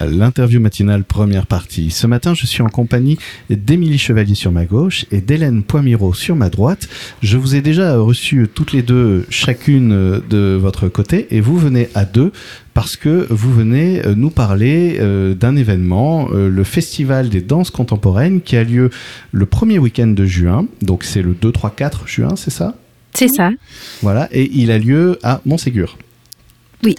L'interview matinale première partie. Ce matin, je suis en compagnie d'Émilie Chevalier sur ma gauche et d'Hélène Poimiro sur ma droite. Je vous ai déjà reçu toutes les deux, chacune de votre côté, et vous venez à deux parce que vous venez euh, nous parler euh, d'un événement, euh, le Festival des danses contemporaines qui a lieu le premier week-end de juin. Donc c'est le 2, 3, 4 juin, c'est ça? C'est ça. Voilà, et il a lieu à Montségur. Oui,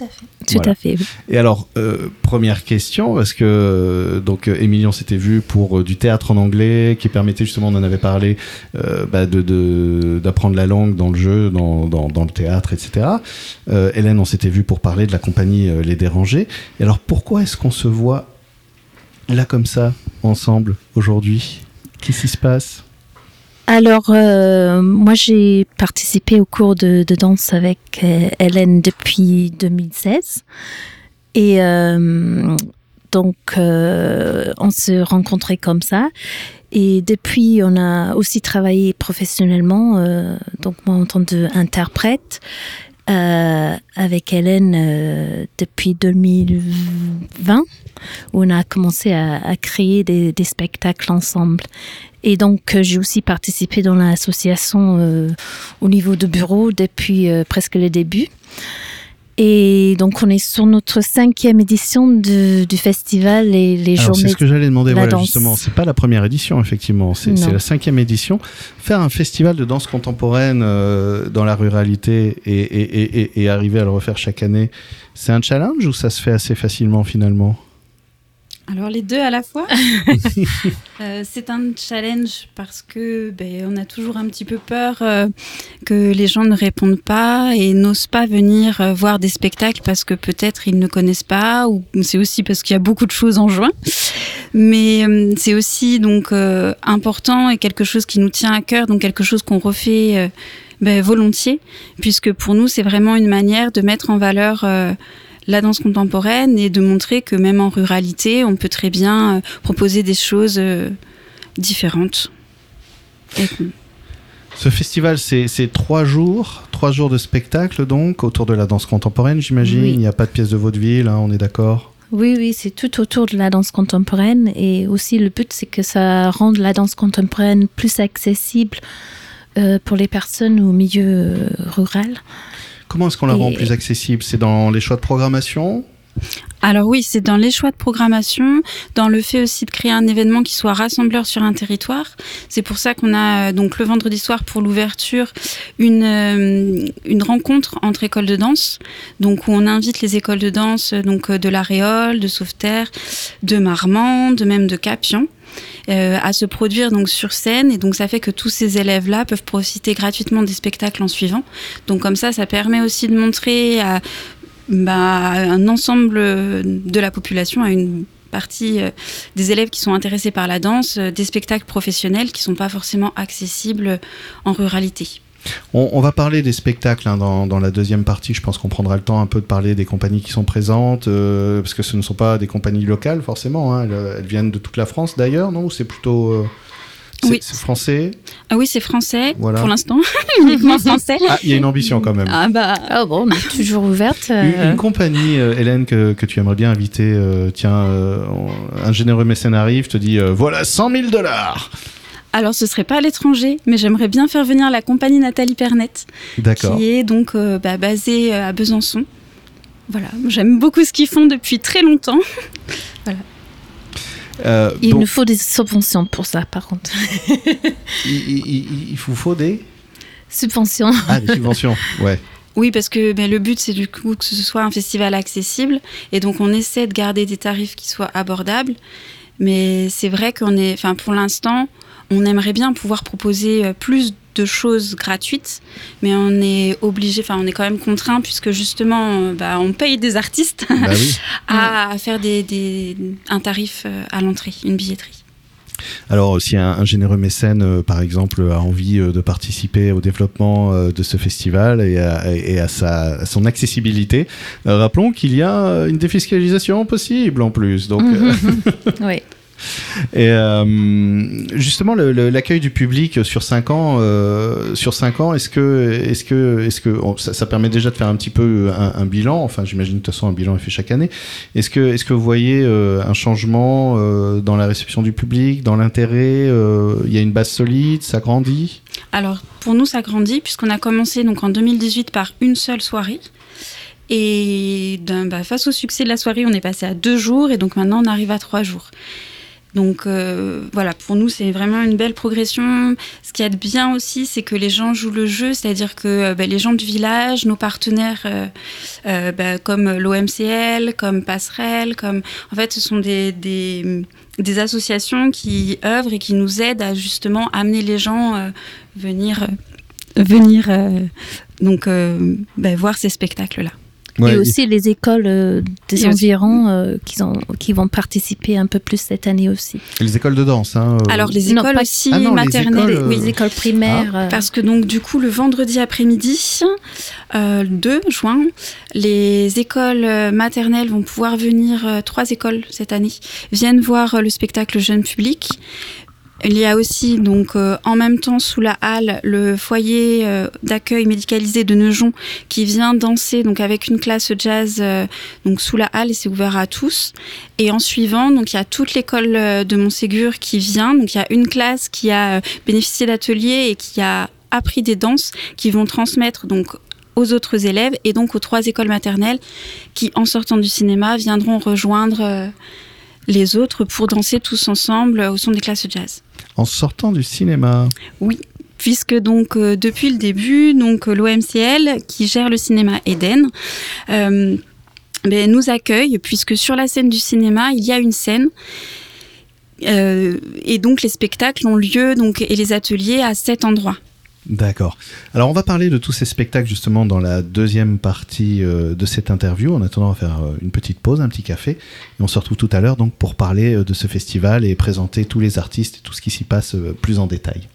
tout à fait. Et alors, euh, première question, parce que euh, donc Émilie, on s'était vu pour euh, du théâtre en anglais, qui permettait justement, on en avait parlé, bah, de d'apprendre la langue dans le jeu, dans, dans, dans le théâtre, etc. Hélène, on s'était vu pour parler de la compagnie Les Dérangés. Et alors, pourquoi est-ce qu'on se voit là comme ça, ensemble, aujourd'hui? Qu'est-ce qui se passe? Alors, euh, moi, j'ai participé au cours de, danse avec euh, Hélène depuis 2016. Et euh, donc, on se rencontrait comme ça. Et depuis, on a aussi travaillé professionnellement, donc moi en tant qu'interprète, avec Hélène depuis 2020, où on a commencé à, créer des, spectacles ensemble. Et donc, euh, j'ai aussi participé dans l'association euh, au niveau de bureau depuis euh, presque le début. Et donc, on est sur notre cinquième édition du, festival et les Alors, journées. C'est ce que j'allais demander, voilà, justement. C'est pas la première édition, effectivement. C'est la cinquième édition. Faire un festival de danse contemporaine dans la ruralité et, et, et, et arriver à le refaire chaque année, c'est un challenge ou ça se fait assez facilement finalement? Alors les deux à la fois. Euh, c'est un challenge parce que ben, on a toujours un petit peu peur euh, que les gens ne répondent pas et n'osent pas venir euh, voir des spectacles parce que peut-être ils ne connaissent pas ou c'est aussi parce qu'il y a beaucoup de choses en juin. Mais c'est aussi donc important et quelque chose qui nous tient à cœur, donc quelque chose qu'on refait ben, volontiers puisque pour nous c'est vraiment une manière de mettre en valeur la danse contemporaine et de montrer que même en ruralité, on peut très bien euh, proposer des choses euh, différentes. Ce festival, c'est trois jours, trois jours de spectacle donc autour de la danse contemporaine, j'imagine. Il n'y a pas de pièce de vaudeville, hein, on est d'accord? Oui, oui, c'est tout autour de la danse contemporaine et aussi le but, c'est que ça rende la danse contemporaine plus accessible euh, pour les personnes au milieu rural. Comment est-ce qu'on la rend plus accessible? C'est dans les choix de programmation? Alors oui, c'est dans les choix de programmation, dans le fait aussi de créer un événement qui soit rassembleur sur un territoire. C'est pour ça qu'on a euh, donc le vendredi soir pour l'ouverture une, euh, une rencontre entre écoles de danse, donc où on invite les écoles de danse donc euh, de la Réole, de Sauveterre, de Marmande, même de Capion. Euh, à se produire donc sur scène et donc ça fait que tous ces élèves là peuvent profiter gratuitement des spectacles en suivant donc comme ça ça permet aussi de montrer à bah, un ensemble de la population à une partie euh, des élèves qui sont intéressés par la danse, euh, des spectacles professionnels qui ne sont pas forcément accessibles en ruralité. On, va parler des spectacles hein, dans, la deuxième partie. Je pense qu'on prendra le temps un peu de parler des compagnies qui sont présentes, euh, parce que ce ne sont pas des compagnies locales forcément. Hein. elles, viennent de toute la France d'ailleurs, non? Ou c'est plutôt euh, oui. C'est français? Ah oui, c'est français pour l'instant, uniquement français. Ah, il y a une ambition quand même. Ah bah, oh bon, on est toujours ouverte. Une, compagnie, euh, Hélène, que, que, tu aimerais bien inviter, tiens, un généreux mécène arrive, te dit voilà 100 000 dollars alors, ce serait pas à l'étranger, mais j'aimerais bien faire venir la compagnie Nathalie Pernette, qui est donc euh, bah, basée euh, à Besançon. Voilà, j'aime beaucoup ce qu'ils font depuis très longtemps. voilà. Euh, il nous faut des subventions pour ça, par contre. il, il, vous faut des subventions. Ah, des subventions, ouais. Oui, parce que ben, le but, c'est du coup que ce soit un festival accessible. Et donc, on essaie de garder des tarifs qui soient abordables. Mais c'est vrai qu'on est, enfin, pour l'instant, on aimerait bien pouvoir proposer euh, plus de choses gratuites, mais on est obligé, enfin on est quand même contraint puisque justement euh, bah, on paye des artistes bah à, faire des, un tarif euh, à l'entrée, une billetterie. Alors, si un, généreux mécène, par exemple, a envie de participer au développement de ce festival et à, sa, son accessibilité, rappelons qu'il y a une défiscalisation possible en plus. Donc, mhm. oui. Et euh, justement, l'accueil du public sur 5 ans, euh, sur cinq ans, est-ce que, est-ce que, est-ce que oh, ça, permet déjà de faire un petit peu un, un bilan? Enfin, j'imagine de toute façon un bilan est fait chaque année. Est-ce que, est-ce que vous voyez euh, un changement euh, dans la réception du public, dans l'intérêt euh, Il y a une base solide, ça grandit? Alors, pour nous, ça grandit puisqu'on a commencé donc en 2018 par une seule soirée. Et bah, face au succès de la soirée, on est passé à deux jours et donc maintenant on arrive à trois jours. Donc euh, voilà, pour nous c'est vraiment une belle progression. Ce qui est bien aussi, c'est que les gens jouent le jeu, c'est-à-dire que euh, bah, les gens du village, nos partenaires euh, euh, bah, comme l'OMCL, comme Passerelle, comme en fait ce sont des, des, associations qui œuvrent et qui nous aident à justement amener les gens venir venir donc bah, voir ces spectacles là. et aussi les écoles euh, des environs euh, qui, ont, qui vont participer un peu plus cette année aussi. Et les écoles de danse. Hein, euh, Alors les non, écoles pas- aussi Ah non, les maternelles, écoles, euh, oui, Les écoles primaires. euh, Parce que donc du coup le vendredi après-midi, euh, le 2 juin, les écoles euh, maternelles vont pouvoir venir, euh, trois écoles cette année, viennent voir euh, le spectacle jeune public. Il y a aussi donc euh, en même temps sous la halle le foyer euh, d'accueil médicalisé de Neujon qui vient danser donc avec une classe jazz euh, donc sous la halle et c'est ouvert à tous. Et en suivant donc il y a toute l'école de Montségur qui vient donc il y a une classe qui a bénéficié d'ateliers et qui a appris des danses qui vont transmettre donc aux autres élèves et donc aux trois écoles maternelles qui en sortant du cinéma viendront rejoindre les autres pour danser tous ensemble au son des classes jazz En sortant du cinéma. puisque donc euh, depuis le début, donc euh, l'OMCL qui gère le cinéma Eden euh, ben, nous accueille puisque sur la scène du cinéma il y a une scène euh, et donc les spectacles ont lieu donc et les ateliers à cet endroit. D'accord. Alors on va parler de tous ces spectacles justement dans la deuxième partie euh, de cette interview. En attendant, on va faire euh, une petite pause, un petit café. Et on se retrouve tout à l'heure donc pour parler euh, de ce festival et présenter tous les artistes et tout ce qui s'y passe plus en détail.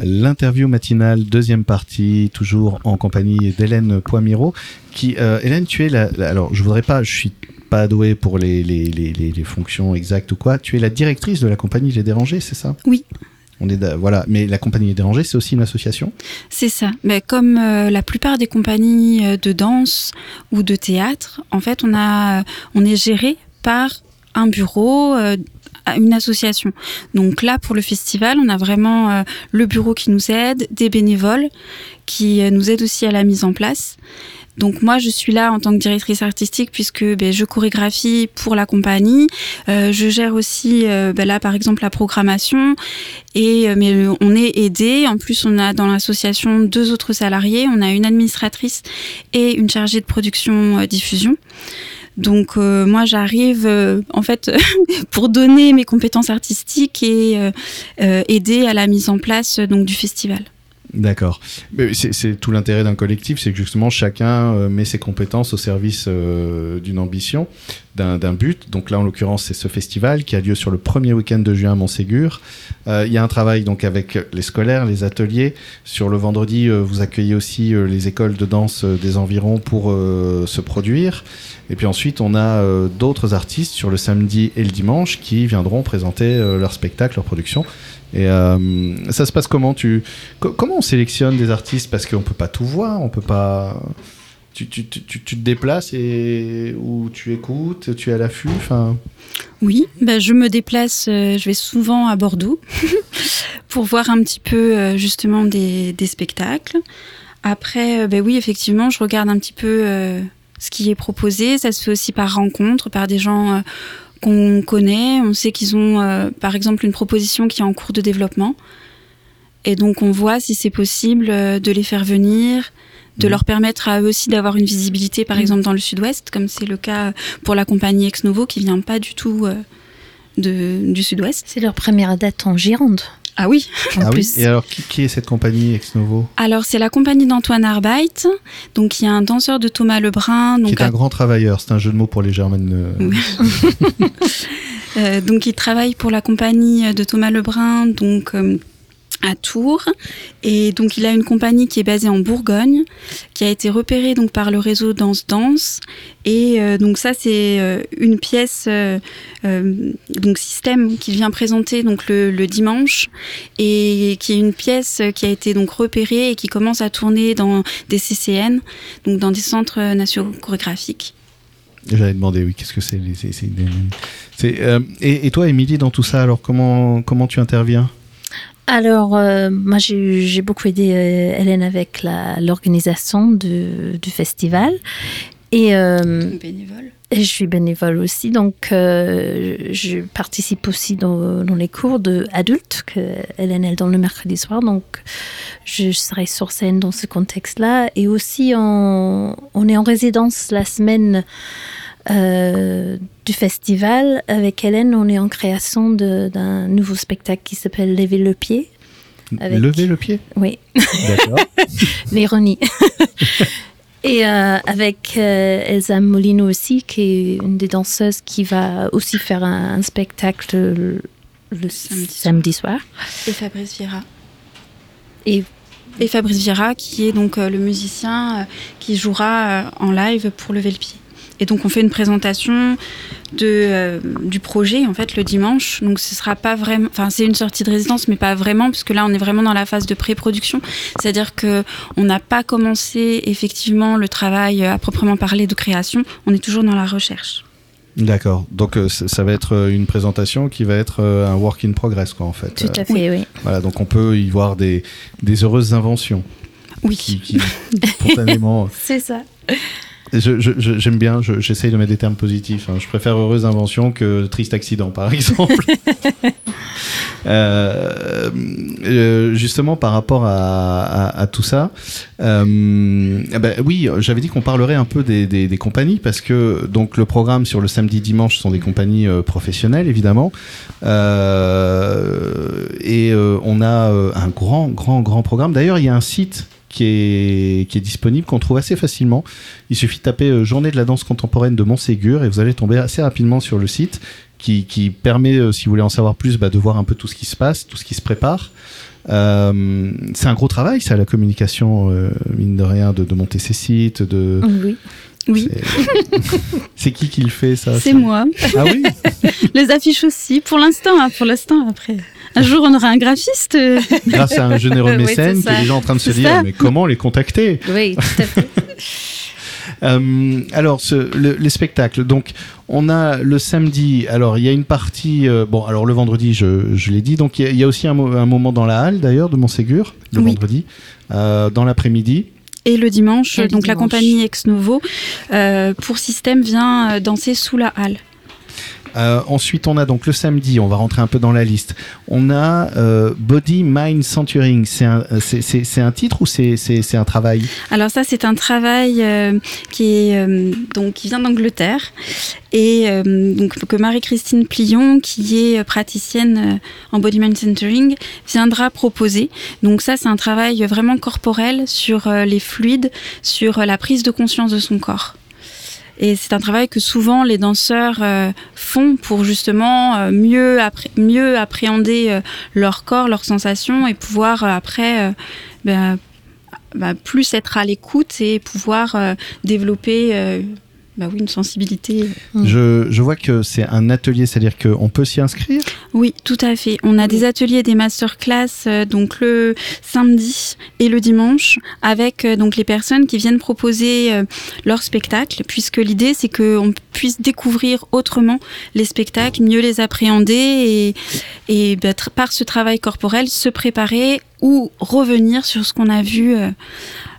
L'interview matinale, deuxième partie, toujours en compagnie d'Hélène Poimiro. Qui, Hélène, tu es la, Alors, je voudrais pas, je suis pas doué pour les, les fonctions exactes ou quoi. Tu es la directrice de la compagnie Les Dérangés, c'est ça? Oui. On est voilà, mais la compagnie Les Dérangés, c'est aussi une association. C'est ça. Mais comme euh, la plupart des compagnies euh, de danse ou de théâtre, en fait, on a, on est géré par un bureau, euh, une association. Donc là, pour le festival, on a vraiment euh, le bureau qui nous aide, des bénévoles qui euh, nous aident aussi à la mise en place. Donc moi, je suis là en tant que directrice artistique puisque ben, je chorégraphie pour la compagnie. Euh, je gère aussi, euh, ben, là par exemple, la programmation. Et euh, mais on est aidé. En plus, on a dans l'association deux autres salariés. On a une administratrice et une chargée de production euh, diffusion. Donc euh, moi, j'arrive euh, en fait pour donner mes compétences artistiques et euh, aider à la mise en place donc du festival. D'accord. C'est tout l'intérêt d'un collectif, c'est que justement chacun euh, met ses compétences au service euh, d'une ambition, d'un but. Donc là, en l'occurrence, c'est ce festival qui a lieu sur le premier week-end de juin à Montségur. Euh, Il y a un travail donc avec les scolaires, les ateliers. Sur le vendredi, euh, vous accueillez aussi euh, les écoles de danse euh, des environs pour euh, se produire. Et puis ensuite, on a euh, d'autres artistes sur le samedi et le dimanche qui viendront présenter euh, leur spectacle, leur production. Et euh, ça se passe comment? Tu Co- comment on sélectionne des artistes? Parce qu'on peut pas tout voir, on peut pas. Tu, tu, tu, tu- te déplaces et ou tu écoutes, tu es à l'affût. Oui, ben je me déplace, euh, je vais souvent à Bordeaux pour voir un petit peu euh, justement des, des spectacles. Après, euh, ben oui, effectivement, je regarde un petit peu euh, ce qui est proposé. Ça se fait aussi par rencontre, par des gens qu'on connaît. On sait qu'ils ont, par exemple, une proposition qui est en cours de développement. Et donc, on voit si c'est possible de les faire venir, de Mhm. leur permettre à eux aussi d'avoir une visibilité, par Mhm. exemple, dans le sud-ouest, comme c'est le cas pour la compagnie Ex Novo qui vient pas du tout euh, de, du sud-ouest. C'est leur première date en Gironde. Ah oui En ah oui. Et alors, qui, qui est cette compagnie Ex Novo Alors, c'est la compagnie d'Antoine Arbeit. Donc, il y a un danseur de Thomas Lebrun. Qui Donc, est un à- grand travailleur. C'est un jeu de mots pour les Germaines. euh, Oui. euh, donc, il travaille pour la compagnie de Thomas Lebrun. Donc, euh, à Tours. Et donc il a une compagnie qui est basée en Bourgogne qui a été repérée donc par le réseau Danse Danse. Et euh, donc ça c'est euh, une pièce euh, donc système qui vient présenter donc le, dimanche et qui est une pièce qui a été donc repérée et qui commence à tourner dans des CCN donc dans des centres nationaux chorégraphiques. J'allais demander oui qu'est-ce que c'est et, et, toi Émilie dans tout ça alors comment comment tu interviens? Alors, euh, moi, j'ai beaucoup aidé euh, Hélène avec l'organisation du festival. Et, euh, bénévole. et, je suis bénévole aussi, donc euh, je participe aussi dans, dans les cours d'adultes que Hélène elle donne le mercredi soir, donc je serai sur scène dans ce contexte-là. Et aussi, on, on, est en résidence la semaine euh, du festival. Avec Hélène, on est en création d'un nouveau spectacle qui s'appelle Lever le pied. Avec... Lever le pied Oui. D'accord. L'ironie. Et euh, avec euh, Elsa Molino aussi, qui est une des danseuses qui va aussi faire un, un spectacle le, le samedi, samedi, soir. Et Fabrice Vieira. Et, et Fabrice Vieira, qui est donc euh, le musicien qui jouera en live pour lever le pied. Et donc on fait une présentation de, euh, du projet en fait le dimanche. Donc ce sera pas vraiment, enfin c'est une sortie de résidence, mais pas vraiment, puisque là on est vraiment dans la phase de pré-production. C'est-à-dire que on n'a pas commencé effectivement le travail à proprement parler de création. On est toujours dans la recherche. D'accord. Donc euh, ça va être euh, une présentation qui va être euh, un work in progress, quoi, en fait. Tout à fait, oui. Voilà, donc on peut y voir des, des heureuses inventions. Oui. Qui, qui spontanément. C'est ça. J'aime bien, j'essaye de mettre des termes positifs. Hein. Je préfère heureuse invention que triste accident, par exemple. euh, euh, justement, par rapport à, tout ça, euh, eh ben, oui, j'avais dit qu'on parlerait un peu des, des, compagnies parce que donc le programme sur le samedi dimanche sont des compagnies euh, professionnelles, évidemment, et on a un grand, grand, grand programme. D'ailleurs, il y a un site qui est, qui est disponible, qu'on trouve assez facilement. Il suffit de taper euh, Journée de la danse contemporaine de Montségur et vous allez tomber assez rapidement sur le site qui, qui permet, euh, si vous voulez en savoir plus, bah, de voir un peu tout ce qui se passe, tout ce qui se prépare. Euh, c'est un gros travail, ça, la communication, euh, mine de rien, de, de, monter ses sites. De... Oui. Oui. C'est qui qui le fait, ça C'est moi. Ah oui Les affiches aussi, pour l'instant, hein, pour l'instant, après. Un jour, on aura un graphiste. Grâce à un généreux mécène oui, qui est déjà en train de se dire ça. mais comment les contacter? Oui, tout à fait. euh, alors, ce, le, les spectacles. Donc, on a le samedi. Alors, il y a une partie. Euh, bon, alors le vendredi, je, je l'ai dit. Donc, il y, y, a aussi un, un, moment dans la halle, d'ailleurs, de Montségur, le oui. vendredi, euh, dans l'après-midi. Et le dimanche, Et le donc dimanche. la compagnie Ex Novo, euh, pour système, vient danser sous la halle. Euh, ensuite, on a donc le samedi, on va rentrer un peu dans la liste. On a euh, Body Mind Centuring. C'est un, c'est, un titre ou c'est, un travail? Alors ça, c'est un travail euh, qui euh, qui vient d'Angleterre et euh, donc que Marie-Christine Plion, qui est praticienne en Body Mind Centering, viendra proposer. Donc ça, c'est un travail vraiment corporel sur les fluides, sur la prise de conscience de son corps. Et c'est un travail que souvent les danseurs euh, font pour justement euh, mieux, mieux appréhender euh, leur corps, leurs sensations et pouvoir après ben, ben, plus être à l'écoute et pouvoir développer bah une sensibilité. Je, je vois que c'est un atelier, c'est-à-dire qu'on peut s'y inscrire? Oui, tout à fait. On a des ateliers, des masterclass, euh, donc le samedi et le dimanche, avec euh, donc les personnes qui viennent proposer euh, leur spectacle, puisque l'idée c'est qu'on puisse découvrir autrement les spectacles, mieux les appréhender et, et bah, par ce travail corporel se préparer ou revenir sur ce qu'on a vu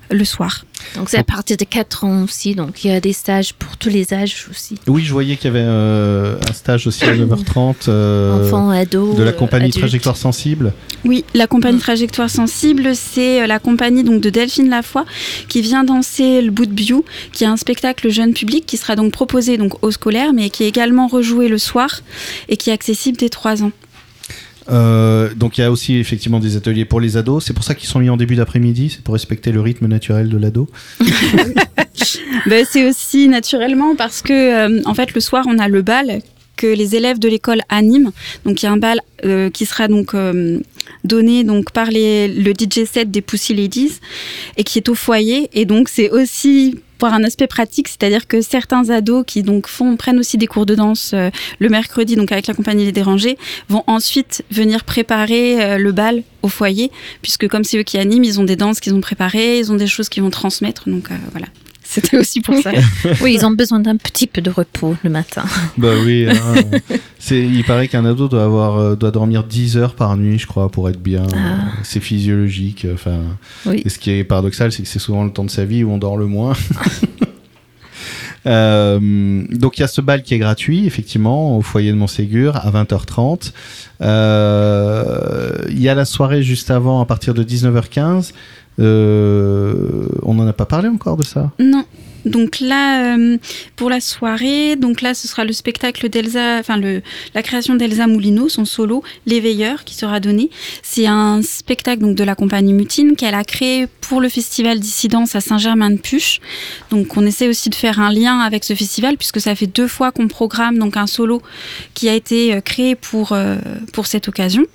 le soir. Donc c'est à partir de 4 ans aussi, donc il y a des stages pour tous les âges aussi. Oui, je voyais qu'il y avait euh, un stage aussi à 9h30 euh, Enfants, ados, de la compagnie. Trajectoire Sensible. Oui, la compagnie mmh. Trajectoire Sensible, c'est la compagnie donc de Delphine Lafoy qui vient danser le Bout de Biou, qui est un spectacle jeune public qui sera donc proposé donc aux scolaires, mais qui est également rejoué le soir et qui est accessible dès 3 ans. Euh, donc il y a aussi effectivement des ateliers pour les ados. C'est pour ça qu'ils sont mis en début d'après-midi. C'est pour respecter le rythme naturel de l'ado. ben, c'est aussi naturellement parce que euh, en fait le soir on a le bal que les élèves de l'école animent. Donc il y a un bal euh, qui sera donc donné donc par les, le DJ set des Pussy Ladies et qui est au foyer. Et donc c'est aussi pour un aspect pratique, c'est-à-dire que certains ados qui donc font prennent aussi des cours de danse euh, le mercredi, donc avec la compagnie Les Dérangés, vont ensuite venir préparer euh, le bal au foyer, puisque comme c'est eux qui animent, ils ont des danses qu'ils ont préparées, ils ont des choses qu'ils vont transmettre, donc euh, voilà. C'était aussi pour ça. oui, ils ont besoin d'un petit peu de repos le matin. Bah oui, hein. c'est, il paraît qu'un ado doit, avoir, euh, doit dormir 10 heures par nuit, je crois, pour être bien. Ah. C'est physiologique. Enfin, Oui. Et ce qui est paradoxal, c'est que c'est souvent le temps de sa vie où on dort le moins. Euh, donc il y a ce bal qui est gratuit, effectivement, au foyer de Montségur à 20h30. Euh, Il y a la soirée juste avant, à partir de 19h15. Euh, on n'en a pas parlé encore de ça? Non. Donc là, euh, pour la soirée, donc là, ce sera le spectacle d'Elsa, enfin le, la création d'Elsa Moulineau, son solo, L'éveilleur, qui sera donné. C'est un spectacle donc de la compagnie Mutine qu'elle a créé pour le festival Dissidence à Saint-Germain-de-Puche. Donc on essaie aussi de faire un lien avec ce festival puisque ça fait deux fois qu'on programme donc un solo qui a été euh, créé pour euh, pour cette occasion.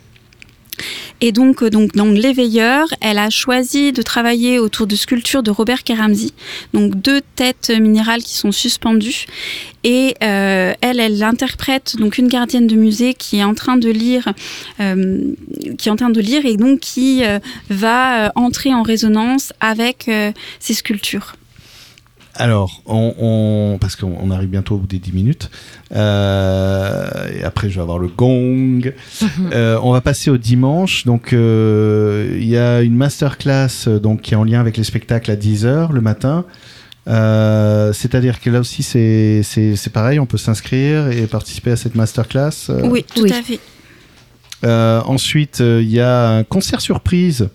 Et donc, euh, donc dans l'éveilleur, elle a choisi de travailler autour de sculptures de Robert Keramzi, donc deux têtes minérales qui sont suspendues. Et euh, elle, elle interprète donc une gardienne de musée qui est en train de lire, euh, qui est en train de lire et donc qui va entrer en résonance avec ces sculptures. Alors, on, on- parce qu'on on arrive bientôt au bout des 10 minutes, euh, et après je vais avoir le gong. Euh, on va passer au dimanche. Donc, euh, il y a une masterclass donc, qui est en lien avec les spectacles à 10h le matin. Euh, C'est-à-dire que là aussi, c'est c'est- c'est pareil, on peut s'inscrire et participer à cette masterclass. euh. oui, tout oui. à fait. Euh, ensuite, euh, il y a un concert surprise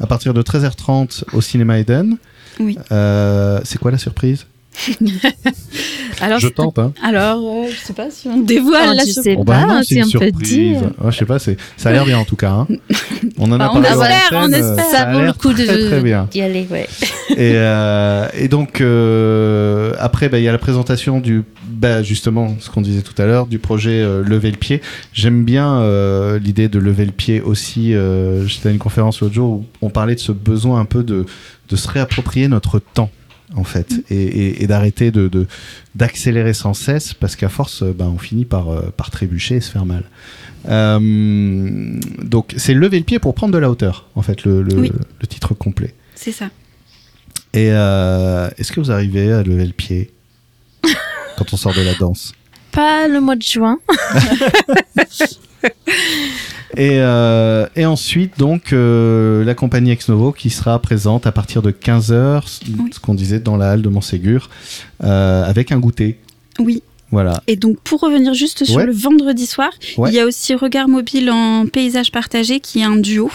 à partir de 13h30 au Cinéma Eden. Oui. Euh, c'est quoi la surprise Alors, Je tente, hein. alors euh, je sais pas si on dévoile Oh, la surprise. sais Oh, bah pas, non, si c'est une on peut surprise. dire. Ouais, je sais pas, c'est- ça a l'air bien en tout cas. hein. On en a Bah, on parlé espère, on antenne, euh, espère. Ça, Ça a vaut le l'air coup de très, très bien. d'y aller, ouais. Et, euh, et donc euh, après, bah, il y a la présentation du, bah, justement, ce qu'on disait tout à l'heure, du projet euh, Lever le pied. J'aime bien euh, l'idée de lever le pied aussi. euh, J'étais à une conférence l'autre jour où on parlait de ce besoin un peu de, de se réapproprier notre temps en fait et, et- et d'arrêter de d'accélérer sans cesse parce qu'à force ben, on finit par, euh, par trébucher et se faire mal Euh, donc c'est lever le pied pour prendre de la hauteur en fait le, le- Oui. le titre complet C'est ça. et euh, est-ce que vous arrivez à lever le pied? Quand on sort de la danse Pas le mois de juin. et, euh, et ensuite, donc, euh, la compagnie Ex Novo qui sera présente à partir de 15h, Oui. ce qu'on disait dans la halle de Montségur, euh, avec un goûter. Oui. Voilà. Et donc, pour revenir juste sur Ouais. le vendredi soir, Ouais. il y a aussi Regard mobile en paysage partagé qui est un duo,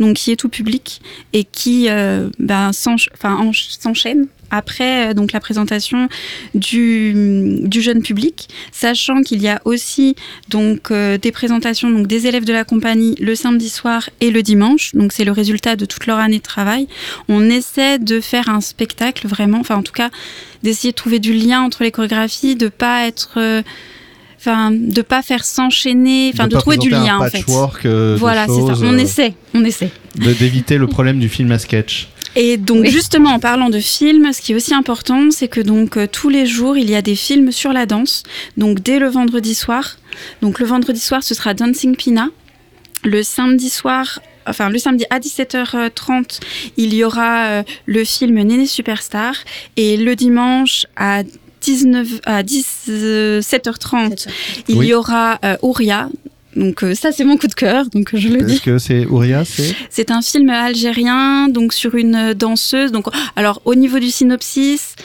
donc qui est tout public et qui euh, ben, s'enchaîne après euh, donc la présentation du, du jeune public, sachant qu'il y a aussi donc euh, des présentations donc des élèves de la compagnie le samedi soir et le dimanche. Donc c'est le résultat de toute leur année de travail. On essaie de faire un spectacle vraiment, enfin en tout cas d'essayer de trouver du lien entre les chorégraphies, de pas être euh, enfin de pas faire s'enchaîner, enfin de, trouver du un lien en fait. euh, Voilà, c'est ça. On essaie, on essaie. de- d'éviter le problème du film à sketch. Et donc Oui. justement en parlant de films, ce qui est aussi important, c'est que donc euh, tous les jours il y a des films sur la danse. Donc dès le vendredi soir. Donc le vendredi soir ce sera Dancing Pina. Le samedi soir. Enfin, le samedi à 17h30, il y aura euh, le film Néné Superstar. Et le dimanche à 19, à 17h30, il Oui. y aura euh, Ouria. Donc euh, ça, c'est mon coup de cœur, donc je le dis. Est-ce que c'est Ouria c'est un film algérien, donc sur une danseuse. Donc, alors au niveau du synopsis,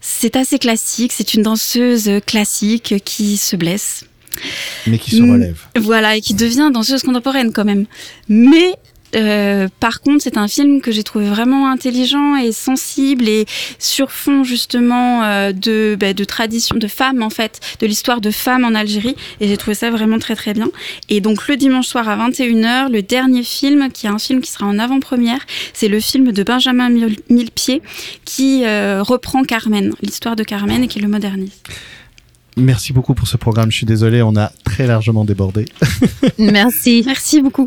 c'est assez classique. C'est une danseuse classique qui se blesse, Mais qui se relève. voilà, et qui devient danseuse contemporaine quand même. Mais euh, par contre, c'est un film que j'ai trouvé vraiment intelligent et sensible et sur fond justement euh, de, bah, de tradition de femmes en fait, de l'histoire de femmes en Algérie. Et j'ai trouvé ça vraiment très très bien. Et donc le dimanche soir à 21h, le dernier film, qui est un film qui sera en avant-première, c'est le film de Benjamin Mille- Millepied qui euh, reprend Carmen, l'histoire de Carmen et qui le modernise. merci beaucoup pour ce programme. Je suis désolé, on a très largement débordé. Merci. Merci beaucoup.